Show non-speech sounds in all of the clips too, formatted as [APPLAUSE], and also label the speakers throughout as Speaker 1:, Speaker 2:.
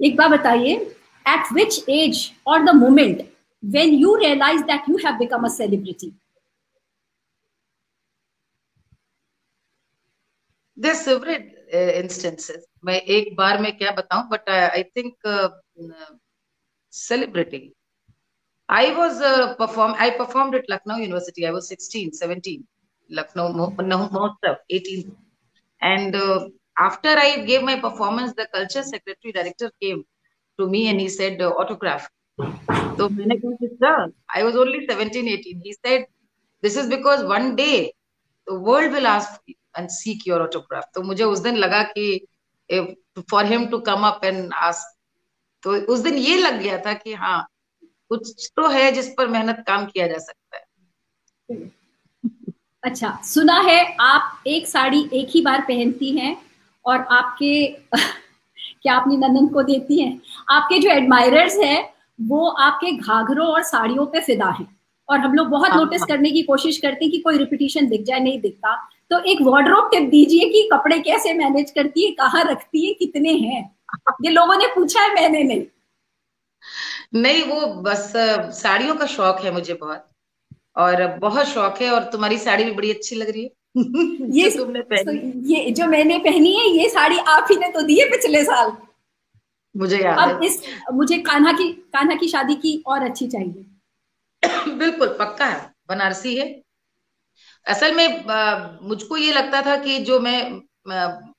Speaker 1: एक बार बताइए एट विच एज और the moment when you realise that you have become a celebrity
Speaker 2: There's several मैं एक बार में क्या बताऊँ but I think celebrity I was perform I perform it Lucknow university I was sixteen seventeen Lucknow Mahotsav eighteen and after i gave my performance the culture secretary director came to me and he said uh, autograph. Sir I was only 17 18 he said this is because one day the world will ask and seek your autograph तो मुझे उस दिन लगा कि for him to come up and ask तो उस दिन ये लग गया था कि हाँ कुछ तो है जिस पर मेहनत काम किया जा सकता है। [LAUGHS]
Speaker 1: अच्छा सुना है आप एक साड़ी एक ही बार पहनती हैं और आपके [LAUGHS] क्या अपनी नंदन को देती हैं? आपके जो एडमायरर्स हैं वो आपके घाघरों और साड़ियों पे फिदा है। और हम लोग बहुत नोटिस हाँ, हाँ। करने की कोशिश करते हैं कि कोई रिपीटिशन दिख जाए नहीं दिखता। तो एक वार्ड्रोब टिप दीजिए कि कपड़े कैसे मैनेज करती है कहाँ रखती है कितने हैं? ये लोगों ने पूछा है मैंने नहीं।
Speaker 2: नहीं वो बस साड़ियों का शौक है मुझे बहुत। और बहुत शौक है और तुम्हारी साड़ी भी बड़ी अच्छी लग रही है। [LAUGHS]
Speaker 1: ये तुमने पहनी तो ये जो मैंने पहनी है ये साड़ी आप ही ने तो दी है पिछले साल।
Speaker 2: मुझे याद अब
Speaker 1: है। इस मुझे कान्हा की कान्हा की शादी की और अच्छी चाहिए। [COUGHS]
Speaker 2: बिल्कुल पक्का है। बनारसी है। असल में मुझको ये लगता था कि जो मैं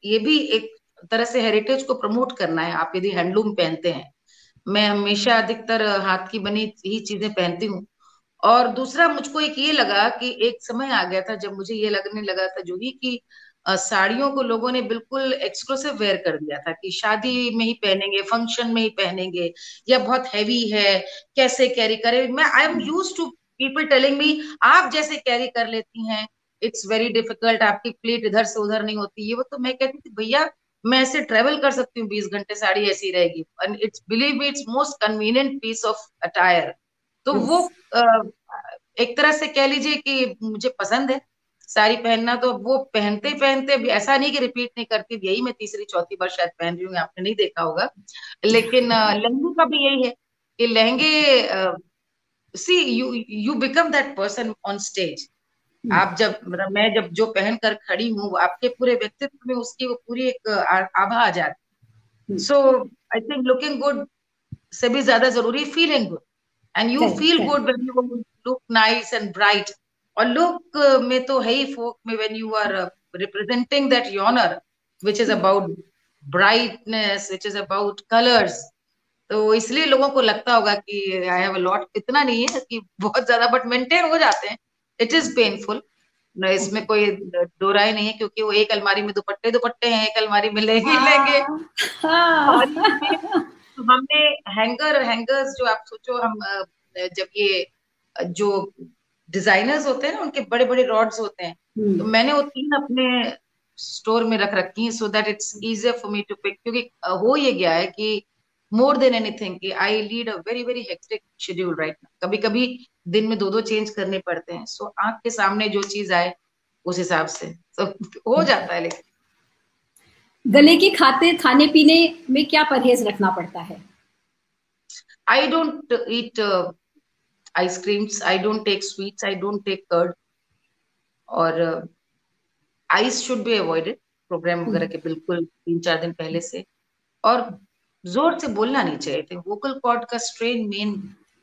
Speaker 2: ये भी एक तरह से हेरिटेज को प्रमोट करना है। आप यदि हैंडलूम पहनते हैं मैं हमेशा अधिकतर हाथ की बनी ही चीज़ें पहनती हूँ। और दूसरा मुझको एक ये लगा कि एक समय आ गया था जब मुझे ये लगने लगा था जो ही कि साड़ियों को लोगों ने बिल्कुल एक्सक्लूसिव वेयर कर दिया था कि शादी में ही पहनेंगे फ़ंक्शन में ही पहनेंगे, या बहुत हैवी है, कैसे कैरी करे? मैं I am used to people telling me आप जैसे कैरी कर लेती हैं इट्स वेरी डिफ़िकल्ट आपकी प्लेट इधर से उधर नहीं होती। है वो तो मैं कहती थी, भैया, मैं ऐसे ट्रेवल कर सकती हूँ, बीस घंटे साड़ी ऐसी रहेगी। And it's believe me it's most convenient piece of attire तो वो एक तरह से कह लीजिए कि मुझे पसंद है साड़ी पहनना तो वो पहनते पहनते भी ऐसा नहीं कि रिपीट नहीं करती यही मैं तीसरी चौथी बार शायद पहन रही हूँ आपने नहीं देखा होगा। लेकिन [LAUGHS] लहंगे का भी यही है कि लहंगे see you you become that person on stage आप जब मतलब मैं जब जो पहन कर खड़ी हूँ आपके पूरे व्यक्तित्व में उसकी वो पूरी एक आभा आ जाती so I think looking good से भी ज़्यादा ज़रूरी feeling good and you feel good when you look nice and bright और लुक में तो है ही फोक में when you are representing that genre which is about brightness which is about colours तो इसलिए लोगों को लगता होगा कि आई हैव अ लॉट इतना नहीं है कि बहुत ज़्यादा बट मेंटेन हो जाते हैं. इट इज़ पेनफुल इसमें कोई दो राय नहीं है क्योंकि वो एक अलमारी में दुपट्टे दुपट्टे हैं एक अलमारी में लेंगे। हाँ, हाँ, तो हमने हैंगर हैंगर्स जो आप सोचो हम जब ये जो डिजाइनर्स होते हैं ना उनके बड़े बड़े रॉड्स होते हैं तो hmm. मैंने वो तीन अपने स्टोर में रख रखी है so that it's easier for me to pick क्योंकि हो ये गया है कि मोर देन एनीथिंग कि I lead a very very hectic schedule right कभी कभी दिन में दो दो चेंज करने पड़ते हैं सो so, आँख के सामने जो चीज़ आए उस हिसाब से। तो हो जाता है लेकिन।
Speaker 1: गले के खाते खाने पीने में क्या परहेज रखना पड़ता है?
Speaker 2: I don't eat ice creams I don't take sweets I don't take curd और ice should be avoided programme वगैरह के बिल्कुल तीन चार दिन पहले से। और ज़ोर से बोलना नहीं चाहिए। थे वोकल कॉर्ड का स्ट्रेन मेन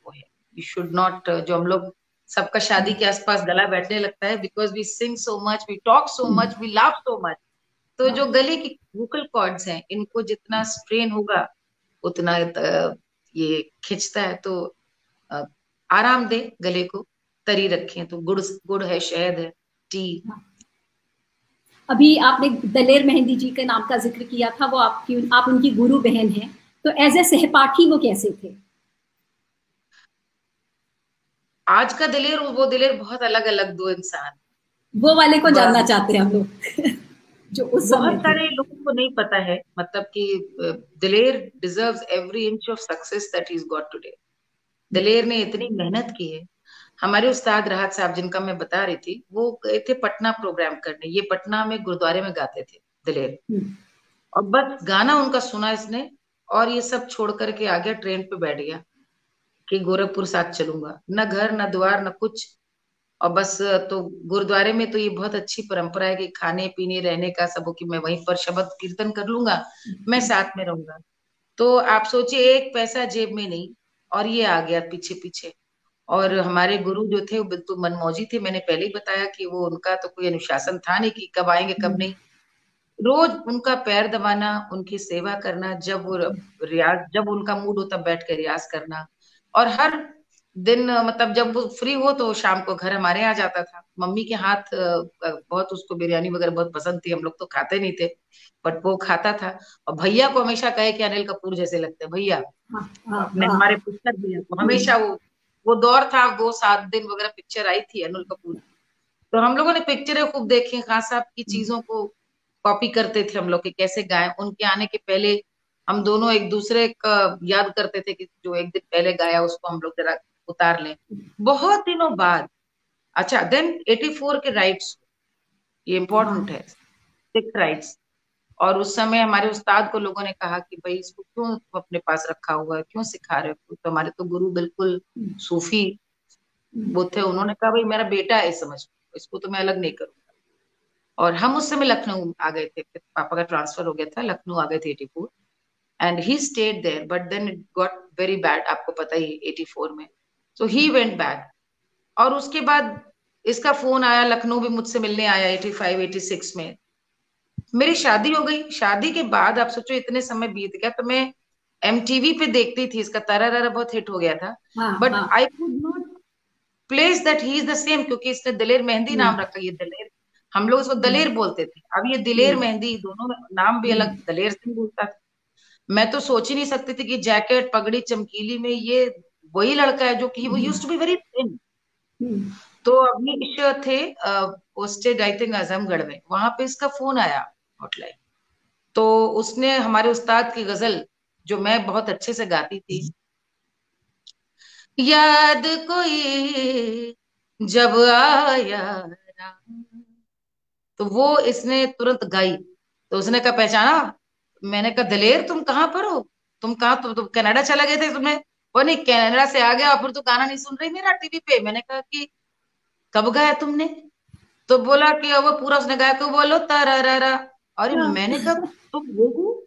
Speaker 2: वो है। यू शुड नॉट जो हम लोग सबका शादी के आसपास गला बैठने लगता है because we sing so much we talk so much we love so much तो जो गले की वोकल कॉर्ड्स हैं इनको जितना स्ट्रेन होगा उतना ये खिंचता है तो आराम दे गले को तरी रखें तो गुड़ गुड़ है शहद है टी
Speaker 1: अभी आपने दलेर मेहंदी जी के नाम का ज़िक्र किया था वो आपकी आप उनकी गुरु बहन हैं तो एज ए सहपाठी वो कैसे थे?
Speaker 2: आज का दिलेर वो दिलेर बहुत अलग अलग दो इंसान।
Speaker 1: वो वाले को जानना चाहते हैं हम लोग। जो उस
Speaker 2: बहुत सारे लोगों को नहीं पता है मतलब कि Daler deserves every inch of success that is got today Daler ने इतनी मेहनत की है। हमारे उस्ताद राहत साहब जिनका मैं बता रही थी वो गए थे पटना प्रोग्राम करने। ये पटना में गुरुद्वारे में गाते थे दलेर। हम्म। और बस गाना उनका सुना इसने और ये सब छोड़ करके आ गया ट्रेन पे बैठ गया कि गोरखपुर साथ चलूँगा। न घर न द्वार न कुछ। और बस तो गुरुद्वारे में तो ये बहुत अच्छी परंपरा है कि खाने पीने रहने का सब कि मैं वहीं पर शब्द कीर्तन कर लूँगा मैं साथ में रहूँगा। तो आप सोचिए एक पैसा जेब में नहीं और ये आ गया पीछे पीछे और हमारे गुरु जो थे वो बिल्कुल मनमौजी थे। मैंने पहले ही बताया कि वो उनका तो कोई अनुशासन था नहीं कि कब आएँगे कब नहीं। रोज उनका पैर दबाना उनकी सेवा करना जब वो रियाज जब उनका मूड होता बैठ कर रियाज करना। और हर दिन मतलब जब वो फ्री हो तो शाम को घर हमारे आ जाता था। मम्मी के हाथ बहुत उसको बिरयानी वगैरह बहुत पसंद थी हम लोग तो खाते नहीं थे बट वो खाता था। और भैया को हमेशा कहे कि अनिल कपूर जैसे लगते भैया। हाँ, हाँ, अपने हाँ। हमारे पुस्तक भैया को हमेशा वो वो दौर था वो सात दिन वगैरह पिक्चर आई थी अनिल कपूर। तो हम लोगों ने पिक्चरें खूब देखी खान साहब की चीज़ों को कॉपी करते थे हम लोग के कैसे गाए। उनके आने के पहले हम दोनों एक दूसरे का याद करते थे कि जो एक दिन पहले गाया उसको हम लोग जरा उतार लें बहुत दिनों बाद अच्छा देन 84 के राइट्स ये इम्पोर्टेंट है सिक्स राइट्स और उस समय हमारे उस्ताद को लोगों ने कहा कि भाई, इसको क्यों अपने पास रखा हुआ है? क्यों सिखा रहे हो? तो हमारे तो गुरु बिल्कुल सूफी वो थे। उन्होंने कहा, भाई, मेरा बेटा है, समझ इसको तो मैं अलग नहीं करूँगा। और हम उस समय लखनऊ आ गए थे पापा का ट्रांसफ़र हो गया था, लखनऊ आ गए थे eighty four and he stayed there but then it got very bad आपको पता ही एटी फोर में। सो ही वेंट बैक और उसके बाद इसका फ़ोन आया लखनऊ भी मुझसे मिलने आया एटी फाइव एटी सिक्स में। मेरी शादी हो गई। शादी के बाद आप सोचो इतने समय बीत गया तो मैं एम पे देखती थी इसका तारा बहुत हिट हो गया था। But I could not place that he is the same क्योंकि इसने दलेर मेहंदी नाम रखा ये दलेर। हम लोग इसको दलेर हम्म। बोलते थे। अब ये दिलेर हम्म। मेहंदी दोनों नाम भी अलग हम्म। दलेर से बोलता। था मैं तो सोच ही नहीं सकती थी कि जैकेट पगड़ी चमकीली में ये वही लड़का है जो कि वो used to be very thin तो अभी थे पोस्टेड आई थिंक आजमगढ़ में। वहाँ पे इसका फ़ोन आया हॉटलाइन तो उसने हमारे उस्ताद की गज़ल जो मैं बहुत अच्छे से गाती थी याद कोई जब आया तो वो इसने तुरंत गाई। तो उसने कहा पहचाना? मैंने कहा दलेर तुम कहाँ पर हो? तुम कहा तुम, तुम कनाडा चला गए थे तुम्हें वो नहीं कैनेडा से आ गया और फिर तो गाना नहीं सुन रही मेरा टीवी पे। मैंने कहा कि कब गाया तुमने? तो बोला कि वो पूरा उसने गाया को बोलो तारा और हाँ। मैंने कहा तुम वो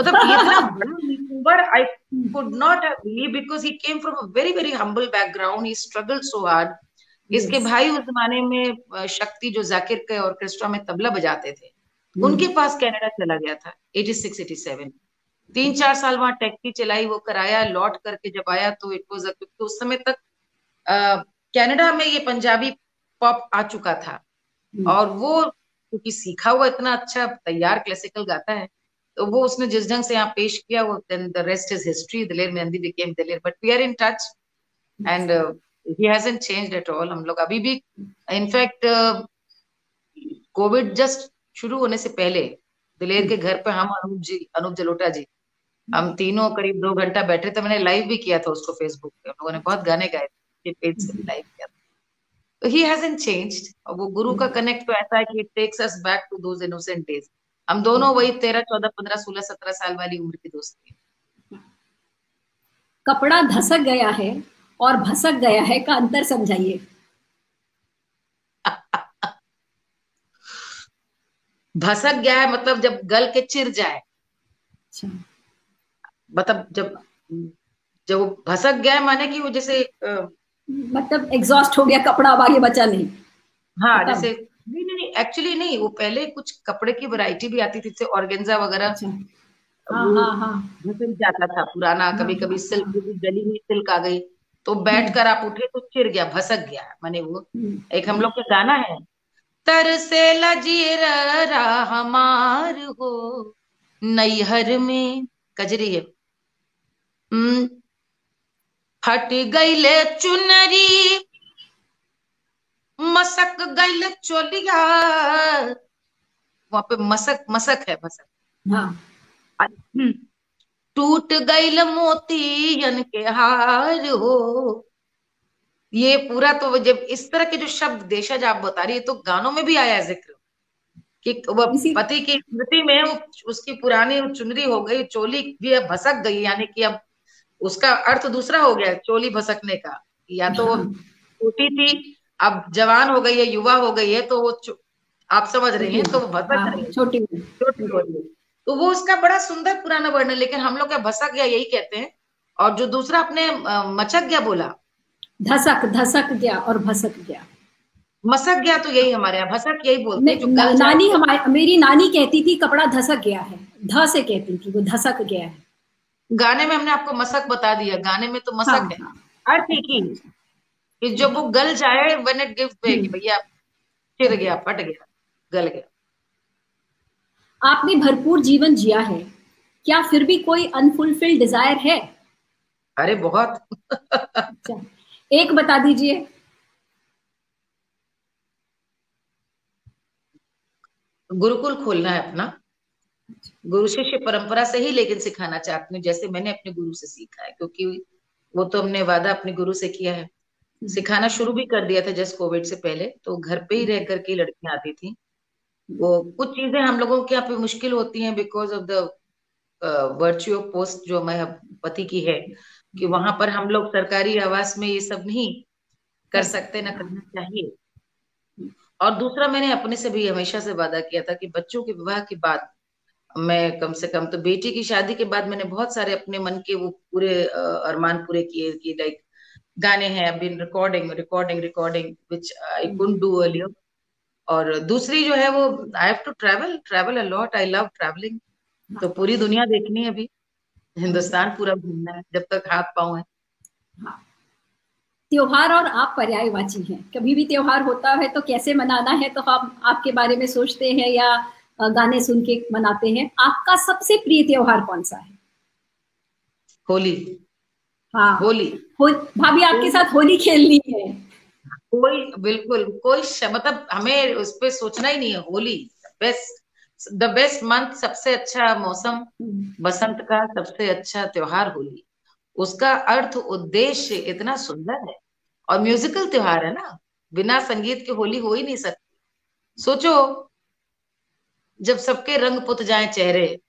Speaker 2: मतलब इतना [LAUGHS] बड़ा I could not believe because he came from a very very humble background he struggle so hard इसके भाई उस जमाने में शक्ति जो जाकिर के ऑर्केस्ट्रा में तबला बजाते थे hmm. उनके पास कनाडा चला गया था 86 87 तीन चार साल वहाँ टैक्सी चलाई वो कराया लौट करके जब आया तो इट वॉज़ तो उस समय तक कनाडा में ये पंजाबी पॉप आ चुका था hmm. और वो क्योंकि सीखा हुआ इतना अच्छा तैयार क्लासिकल गाता है तो वो उसने जिस ढंग से यहाँ पेश किया वो then the rest is history Daler Mehndi became Daler but we are in touch and he hasn't changed at all हम लोग अभी भी इनफैक्ट कोविड जस्ट शुरू होने से पहले दिलेर के घर पे हम अनूप जी अनूप जलोटा जी हम तीनों करीब दो घंटा बैठे थे मैंने लाइव भी किया था उसको फेसबुक पे। हम लोगों ने बहुत गाने गाए थे पेज से लाइव किया था। ही हैजंट चेंज्ड और वो गुरु का कनेक्ट तो ऐसा है कि it takes us back to those innocent days हम दोनों वही तेरह चौदह पंद्रह सोलह सत्रह साल वाली उम्र की दोस्ती
Speaker 1: कपड़ा धसक गया है और भसक गया है का अंतर समझाइए। [LAUGHS]
Speaker 2: भसक गया है मतलब जब गल के चिर जाए। अच्छा। मतलब जब जब वो भसक गया माने कि वो जैसे
Speaker 1: मतलब एग्जॉस्ट हो गया कपड़ा अब आगे बचा नहीं।
Speaker 2: हाँ मतलब जैसे नहीं नहीं एक्चुअली नहीं वो पहले कुछ कपड़े की वैरायटी भी आती थी जैसे ऑर्गेन्जा वगैरह। अच्छा। हाँ, हाँ, हाँ. जाता था पुराना हाँ, कभी कभी सिल्क गली में सिल्क आ गई तो बैठ कर आप उठे तो चिर गया भसक गया माने वो। हम्म। एक हम लोग का गाना है तरसे लजीर हमार हो नैहर में कजरी है। हम्म। हट गईले चुनरी मसक गईले चोलिया। वहाँ पे मसक मसक है मसक। हाँ। हम्म। टूट गईल मोतियन के हार हो ये पूरा तो जब इस तरह के जो शब्द देशज आप बता रही है तो गानों में भी आया ज़िक्र। कि वो पति की स्मृति में उसकी पुरानी चुनरी हो गई चोली भी भसक गई यानी कि अब उसका अर्थ दूसरा हो गया चोली भसकने का। या तो वो छोटी थी अब जवान हो गई है युवा हो गई है तो वो आप समझ रहे हैं तो वो भसक हाँ, रही है। छोटी छोटी हो रही है तो वो उसका बड़ा सुंदर पुराना वर्णन लेकिन हम लोग क्या भसक गया यही कहते हैं। और जो दूसरा अपने मचक गया बोला।
Speaker 1: धसक धसक गया और भसक गया।
Speaker 2: मसक गया तो यही हमारे यहाँ भसक यही बोलते हैं
Speaker 1: ना, नानी हमारी मेरी नानी कहती थी कपड़ा धसक गया है। ध से कहती थी वो धसक गया है।
Speaker 2: गाने में हमने आपको मसक बता दिया गाने में तो मसक हाँ, है हाँ, अर्थ एक ही। जब वो गल जाए वन इट गिव वे भैया चिर गया फट गया गल गया।
Speaker 1: आपने भरपूर जीवन जिया है। क्या फिर भी कोई अनफुलफिल्ड डिज़ायर है?
Speaker 2: अरे बहुत।
Speaker 1: अच्छा एक बता दीजिए।
Speaker 2: गुरुकुल खोलना है अपना। गुरु शिष्य परंपरा से ही लेकिन सिखाना चाहती हूँ, जैसे मैंने अपने गुरु से सीखा है, क्योंकि वो तो हमने वादा अपने गुरु से किया है। सिखाना शुरू भी कर दिया था जस्ट कोविड से पहले तो घर पे ही रह करके लड़कियाँ आती थी वो कुछ चीज़ें हम लोगों के यहाँ पे मुश्किल होती हैं because of the virtue of post जो मैं पति की है, कि वहाँ पर हम लोग सरकारी आवास में ये सब नहीं कर सकते, ना करना चाहिए और दूसरा मैंने अपने से भी हमेशा से वादा किया था कि बच्चों के विवाह के बाद मैं कम से कम तो बेटी की शादी के बाद मैंने बहुत सारे अपने मन के वो पूरे अरमान पूरे किए कि लाइक गाने हैं been recording recording recording which I could do earlier और दूसरी जो है वो I have to travel travel a lot I love travelling तो पूरी दुनिया देखनी है अभी। हिंदुस्तान पूरा घूमना है जब तक हाथ पाओ है। हाँ।
Speaker 1: त्योहार और आप पर्यायवाची हैं। कभी भी त्योहार होता है तो कैसे मनाना है तो हम आपके बारे में सोचते हैं या गाने सुन के मनाते हैं। आपका सबसे प्रिय त्योहार कौन सा है?
Speaker 2: होली।
Speaker 1: हाँ। होली। हो, भाभी आपके साथ होली खेलनी है।
Speaker 2: कोई बिल्कुल कोई मतलब हमें उस पर सोचना ही नहीं है Holi best the best month सबसे अच्छा मौसम। बसंत का सबसे अच्छा त्योहार होली। उसका अर्थ उद्देश्य इतना सुंदर है। और म्यूजिकल त्योहार है ना बिना संगीत के होली हो ही नहीं सकती। सोचो जब सबके रंग पुत जाए चेहरे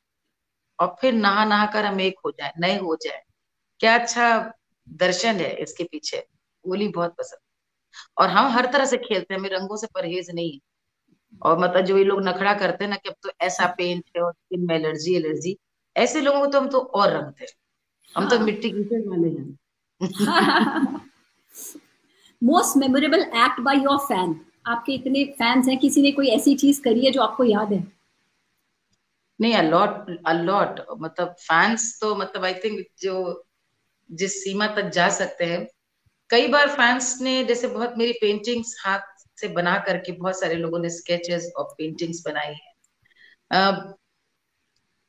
Speaker 2: और फिर नहा नहा कर हम एक हो जाए नए हो जाए। क्या अच्छा दर्शन है इसके पीछे। होली बहुत पसंद। और हम हर तरह से खेलते हैं हमें रंगों से परहेज नहीं है। और मतलब जो ये लोग नखड़ा करते हैं ना कि अब तो ऐसा पेंट है और स्किन में एलर्जी एलर्जी ऐसे लोगों को तो हम तो और रंगते हैं। हम तो हाँ। मिट्टी की वाले हैं।
Speaker 1: Most memorable act by your fan आपके इतने फैंस हैं किसी ने कोई ऐसी चीज़ करी है जो आपको याद है?
Speaker 2: नहीं अलॉट अलॉट मतलब फैंस तो मतलब आई थिंक जो जिस सीमा तक जा सकते हैं। कई बार फैंस ने जैसे बहुत मेरी पेंटिंग्स हाथ से बना करके बहुत सारे लोगों ने स्केचेस और पेंटिंग्स बनाई है।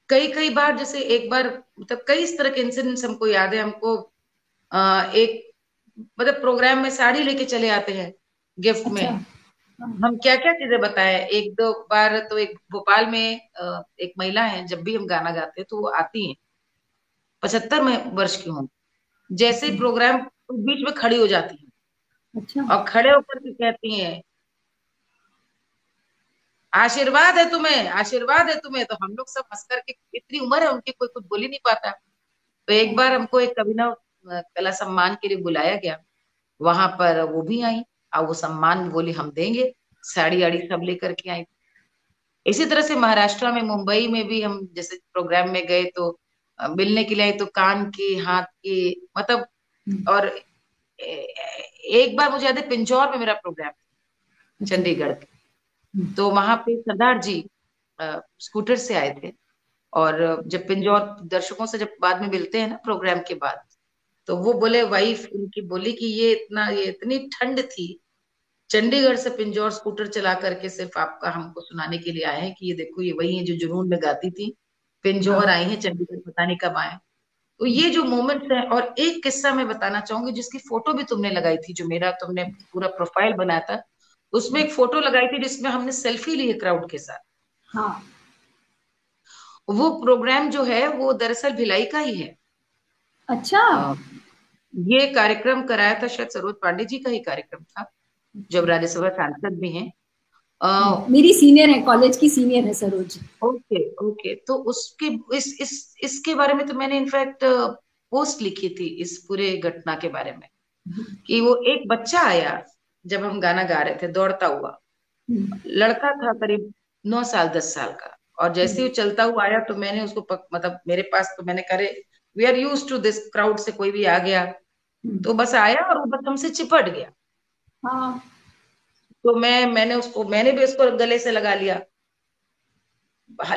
Speaker 2: कई कई बार जैसे एक बार मतलब कई इस तरह के इंसिडेंट्स हमको याद है। हमको आ, एक मतलब प्रोग्राम में साड़ी लेके चले आते हैं गिफ्ट अच्छा। में हम क्या क्या चीज़ें बताएँ? एक दो बार तो एक भोपाल में एक महिला है जब भी हम गाना गाते हैं तो वो आती है। पचहत्तर में वर्ष की हूँ जैसे ही प्रोग्राम बीच में खड़ी हो जाती है। अच्छा। और खड़े होकर के कहती है आशीर्वाद है तुम्हें आशीर्वाद है तुम्हें। तो हम लोग सब हंस करके इतनी उम्र है उनकी कोई कुछ बोल ही नहीं पाता। तो एक बार हमको एक कविना कला सम्मान के लिए बुलाया गया। वहाँ पर वो भी आई। और वो सम्मान बोली हम देंगे साड़ी आड़ी सब लेकर के आई इसी तरह से महाराष्ट्र में मुंबई में भी हम जैसे प्रोग्राम में गए तो मिलने के लिए तो कान की हाथ की मतलब हम्म। और एक बार मुझे याद है पिंजौर में मेरा प्रोग्राम। चंडीगढ़ हम्म। तो वहाँ पे सरदार जी स्कूटर से आए थे और जब पिंजौर दर्शकों से जब बाद में मिलते हैं ना प्रोग्राम के बाद तो वो बोले वाइफ उनकी बोली कि ये इतना ये इतनी ठंड थी चंडीगढ़ से पिंजौर स्कूटर चला करके सिर्फ़ आपका हमको सुनाने के लिए आए हैं कि ये देखो ये वही है जो जुनून में गाती थी। पिंजौर हाँ। आई है चंडीगढ़ पता नहीं कब आए तो ये जो मोमेंट्स है और एक किस्सा मैं बताना चाहूँगी जिसकी फ़ोटो भी तुमने लगाई थी जो मेरा तुमने पूरा प्रोफ़ाइल बनाया था उसमें एक फ़ोटो लगाई थी जिसमें हमने सेल्फी ली है क्राउड के साथ। हाँ। वो प्रोग्राम जो है वो दरअसल भिलाई का ही है।
Speaker 1: अच्छा।
Speaker 2: ये कार्यक्रम कराया था शायद सरोज पांडे जी का ही कार्यक्रम था। जब राज्यसभा सांसद भी हैं।
Speaker 1: मेरी सीनियर है कॉलेज की सीनियर है सरोज
Speaker 2: ओके ओके तो उसके इस इस इसके बारे में तो मैंने इनफैक्ट पोस्ट लिखी थी इस पूरे घटना के बारे में। कि वो एक बच्चा आया जब हम गाना गा रहे थे दौड़ता हुआ। लड़का था करीब नौ साल दस साल का। और जैसे ही चलता हुआ आया तो मैंने उसको पक, मतलब मेरे पास तो मैंने करे we are used to this crowd से कोई भी आ गया। तो बस आया और वो बस हमसे चिपट गया। हाँ। तो मैं मैंने उसको मैंने भी उसको गले से लगा लिया।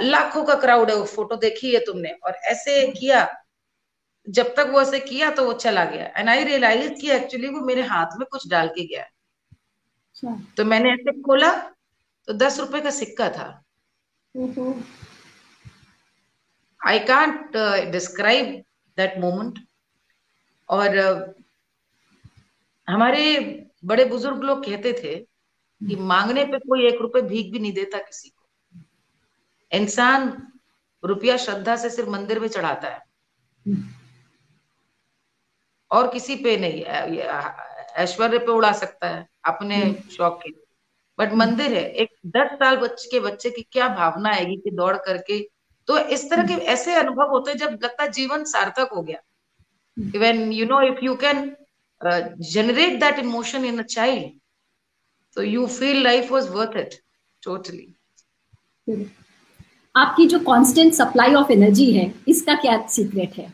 Speaker 2: लाखों का क्राउड है वो फ़ोटो देखी है तुमने। और ऐसे किया जब तक वो ऐसे किया तो वो चला गया। एंड आई रियलाइज़ कि एक्चुअली वो मेरे हाथ में कुछ डाल के गया। अच्छा। तो मैंने ऐसे खोला तो दस रुपए का सिक्का था। I can't describe that moment और uh, हमारे बड़े बुज़ुर्ग लोग कहते थे कि मांगने पे कोई एक रुपए भीख भी नहीं देता किसी को। इंसान रुपया श्रद्धा से सिर्फ़ मंदिर में चढ़ाता है। और किसी पे नहीं ऐश्वर्य पे उड़ा सकता है अपने शौक के बट मंदिर है एक दस साल बच्चे के बच्चे की क्या भावना आएगी कि दौड़ करके? तो इस तरह के ऐसे अनुभव होते हैं जब लगता है जीवन सार्थक हो गया। when you know if you can uh, generate that emotion in a child so you feel life was worth it totally.
Speaker 1: आपकी जो कांस्टेंट सप्लाई ऑफ़ एनर्जी है इसका क्या सीक्रेट है?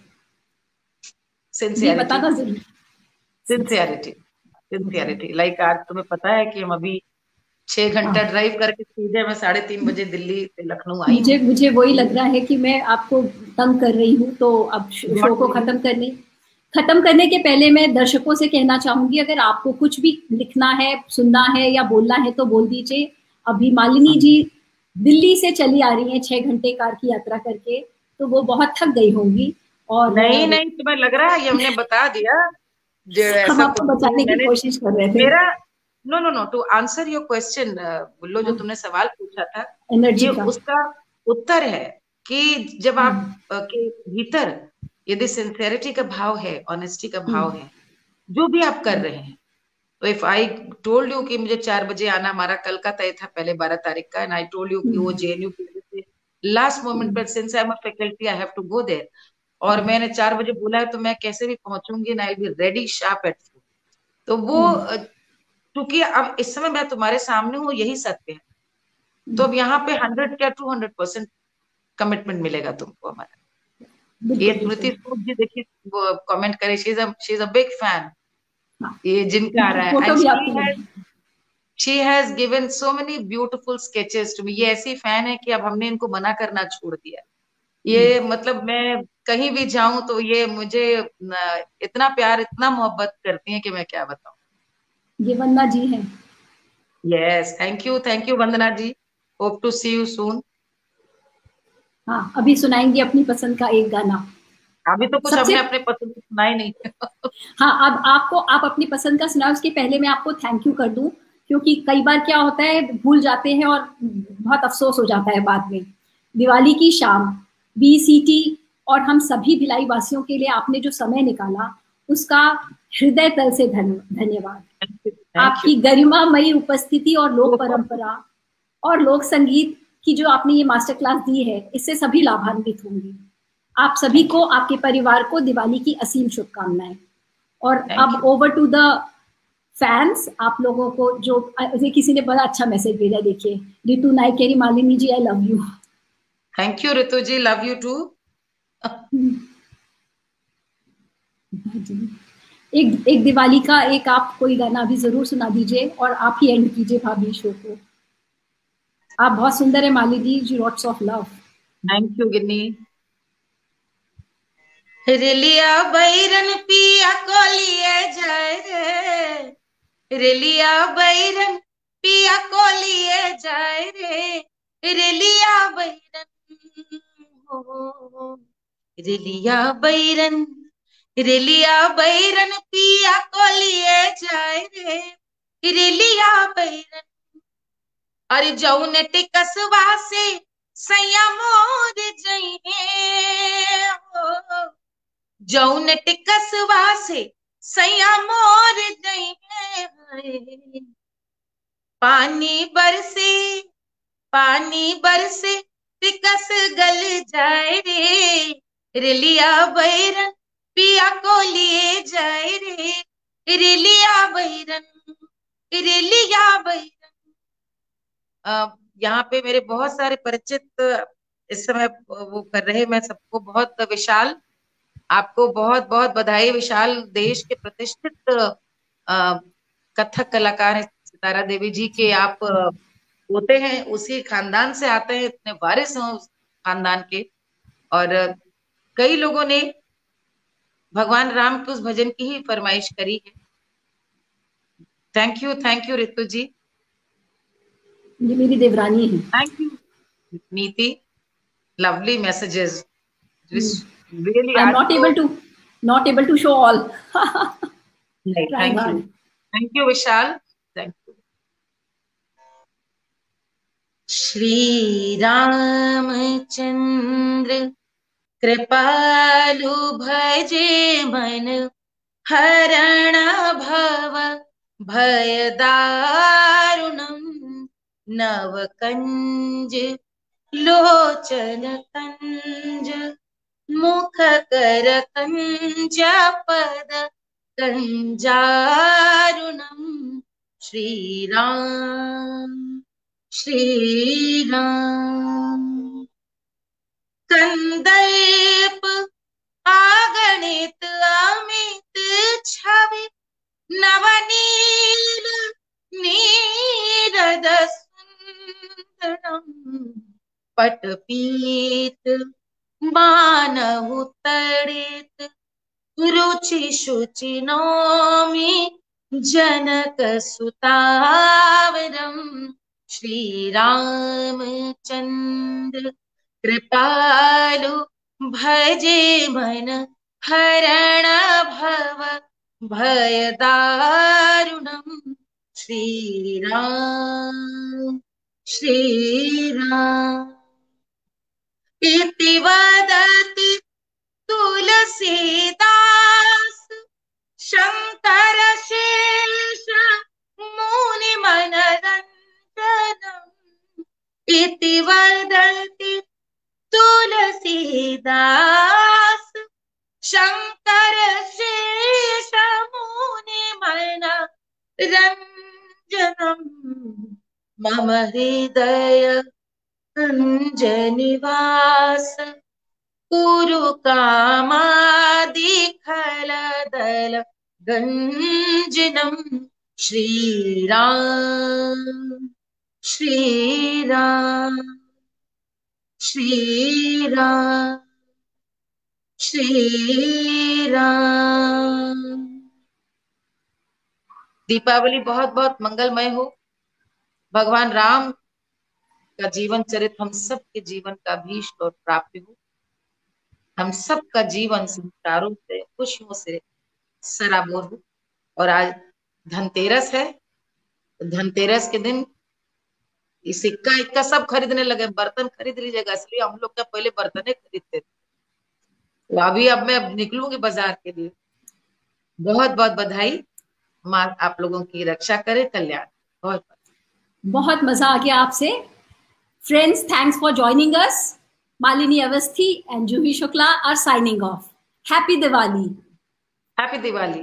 Speaker 2: सिंसियरिटी सिंसियरिटी लाइक आज तुम्हें पता है कि हम अभी छह घंटा ड्राइव हाँ। करके सीधे मैं साढ़े तीन बजे दिल्ली से लखनऊ आई
Speaker 1: मुझे मुझे वही लग रहा है कि मैं आपको तंग कर रही हूँ तो अब शो को खत्म करने खत्म करने के पहले मैं दर्शकों से कहना चाहूँगी अगर आपको कुछ भी लिखना है सुनना है या बोलना है तो बोल दीजिए अभी मालिनी जी दिल्ली से चली आ रही हैं छह घंटे कार की यात्रा करके तो वो बहुत थक गई होंगी और
Speaker 2: नहीं नहीं तुम्हें लग रहा है ये हमने बता दिया [LAUGHS]
Speaker 1: हम आपको बचाने की कोशिश कर रहे थे
Speaker 2: मेरा no no no to answer your question Bullo जो हाँ। तुमने सवाल पूछा था एनर्जी उसका उत्तर है कि जब आप हाँ। के भीतर यदि सिंसेरिटी का भाव है ऑनेस्टी का भाव हम्म। है जो भी आप कर रहे हैं तो इफ़ आई टोल्ड यू कि मुझे चार बजे आना हमारा कल का तय था पहले बारह तारीख का एंड आई टोल्ड यू कि वो जेएनयू की लास्ट मोमेंट पर since I am a faculty I have to go there और हम्म। मैंने चार बजे बोला है तो मैं कैसे भी पहुंचूँगी I be ready sharp at तो वो हम्म। क्योंकि अब इस समय मैं तुम्हारे सामने हूँ यही सत्य है। तो अब यहाँ पे हंड्रेड क्या टू हंड्रेड परसेंट कमिटमेंट मिलेगा तुमको हमारा। ये स्मृति स्वरूप जी देखिए कमेंट करे she is a big fan ये जिनका आ रहा है। She has given so many beautiful sketches to me ये ऐसी फ़ैन है कि अब हमने इनको मना करना छोड़ दिया। ये. मतलब मैं कहीं भी जाऊँ तो ये मुझे इतना प्यार इतना मोहब्बत करती है कि मैं क्या बताऊँ।
Speaker 1: ये वंदना जी हैं।
Speaker 2: Yes thank you thank you Vandana ji. Hope to see you soon
Speaker 1: हाँ अभी सुनाएँगे अपनी पसंद का एक गाना।
Speaker 2: अभी तो कुछ हमने अपने पसंद सुनाई नहीं।
Speaker 1: हाँ अब आपको आप अपनी पसंद का सुनाओ उसके पहले मैं आपको थैंक यू कर दूँ क्योंकि कई बार क्या होता है भूल जाते हैं और बहुत अफसोस हो जाता है बाद में। दिवाली की शाम बीसीटी और हम सभी भिलाई वासियों के लिए आपने जो समय निकाला उसका हृदय तल से धन्यवाद। आपकी गरिमामयी उपस्थिति और लोक परंपरा और लोक संगीत कि जो आपने ये मास्टर क्लास दी है इससे सभी लाभान्वित होंगे। आप सभी को आपके परिवार को दिवाली की असीम शुभकामनाएँ। और अब ओवर टू द फैंस आप लोगों को जो किसी ने बड़ा अच्छा मैसेज भेजा देखिए। Ritu नाइकेरी Malini ji I love you
Speaker 2: thank you Ritu ji love you too
Speaker 1: एक एक दिवाली का एक आप कोई गाना भी ज़रूर सुना दीजिए और आप ही एंड कीजिए भाभी शो को। आप बहुत सुंदर है माली जी जी lots of love
Speaker 2: thank you Ginni. रेलिया बैरन पिया को लिए जाए रे। रेलिया बैरन पिया को लिए जाए रे। रेलिया बैरन रेलिया बैरन रेलिया बैरन पिया को लिए जाए रे। रेलिया बैरन अरे जौन टिकसवा से सैया मोर जइहे जौन टिकसवा से सैया मोर जइहे पानी बरसे पानी बरसे कस गल जाए रे। रिलिया बैरन पिया को लिए जाए रे। रिलिया बैरन रिलिया बैरन। यहाँ पे मेरे बहुत सारे परिचित इस समय वो कर रहे मैं सबको बहुत विशाल, आपको बहुत बहुत बधाई विशाल देश के प्रतिष्ठित कथक कलाकार सितारा देवी जी के। आप होते हैं, उसी खानदान से आते हैं, इतने वारिस हैं उस खानदान के। और कई लोगों ने भगवान राम के उस भजन की ही फरमाइश करी है। Thank you thank you Ritu ji.
Speaker 1: ये मेरी देवरानी है।
Speaker 2: Thank you Niti lovely messages
Speaker 1: not able to not able to
Speaker 2: show all thank you thank you Vishal Shri Ram Chandra कृपालु भजे मन हरण भव भय दारुणम। नवकञ्ज लोचन कञ्ज मुख कर कञ्ज पद कञ्जारुणम् श्रीराम श्रीराम। कंदर्प आगणित, अमित, छवि, नवनील, नीरद सुंदरम पटपीत, मानव तड़ित रुचि शुचि नौमी, जनक सुतावरम श्री रामचंद्र कृपालु भजे मन, हरण भव भयदारुणम् श्रीराम। श्रीराम। इति वदति तुलसीदास शङ्कर शेष मुनिमनरञ्जनम् इति वदति तुलसीदास शङ्कर शेष मुनिमन रञ्जनम् मम हृदय निवास, कुरु कामादिखलदल गञ्जनम् श्रीराम श्रीराम श्रीराम श्रीराम। दीपावली बहुत बहुत मंगलमय हो। भगवान राम का जीवन चरित, हम सब के जीवन का भीष्ट और प्राप्त हो। हम सब का जीवन संस्कारों से खुशियों से सराबोर हो। और आज धनतेरस है। धनतेरस के दिन सिक्का इक्का सब खरीदने लगे, बर्तन खरीद लीजिएगा, इसलिए हम लोग क्या पहले बर्तने खरीदते थे। तो अभी अब मैं निकलूँगी बाज़ार के लिए। बहुत बहुत बधाई। माँ, आप लोगों की रक्षा करे, कल्याण। बहुत
Speaker 1: बहुत मज़ा आ गया आपसे। Friends thanks for joining us Malini Awasthi and Juhi Shukla are signing off happy Diwali
Speaker 2: happy Diwali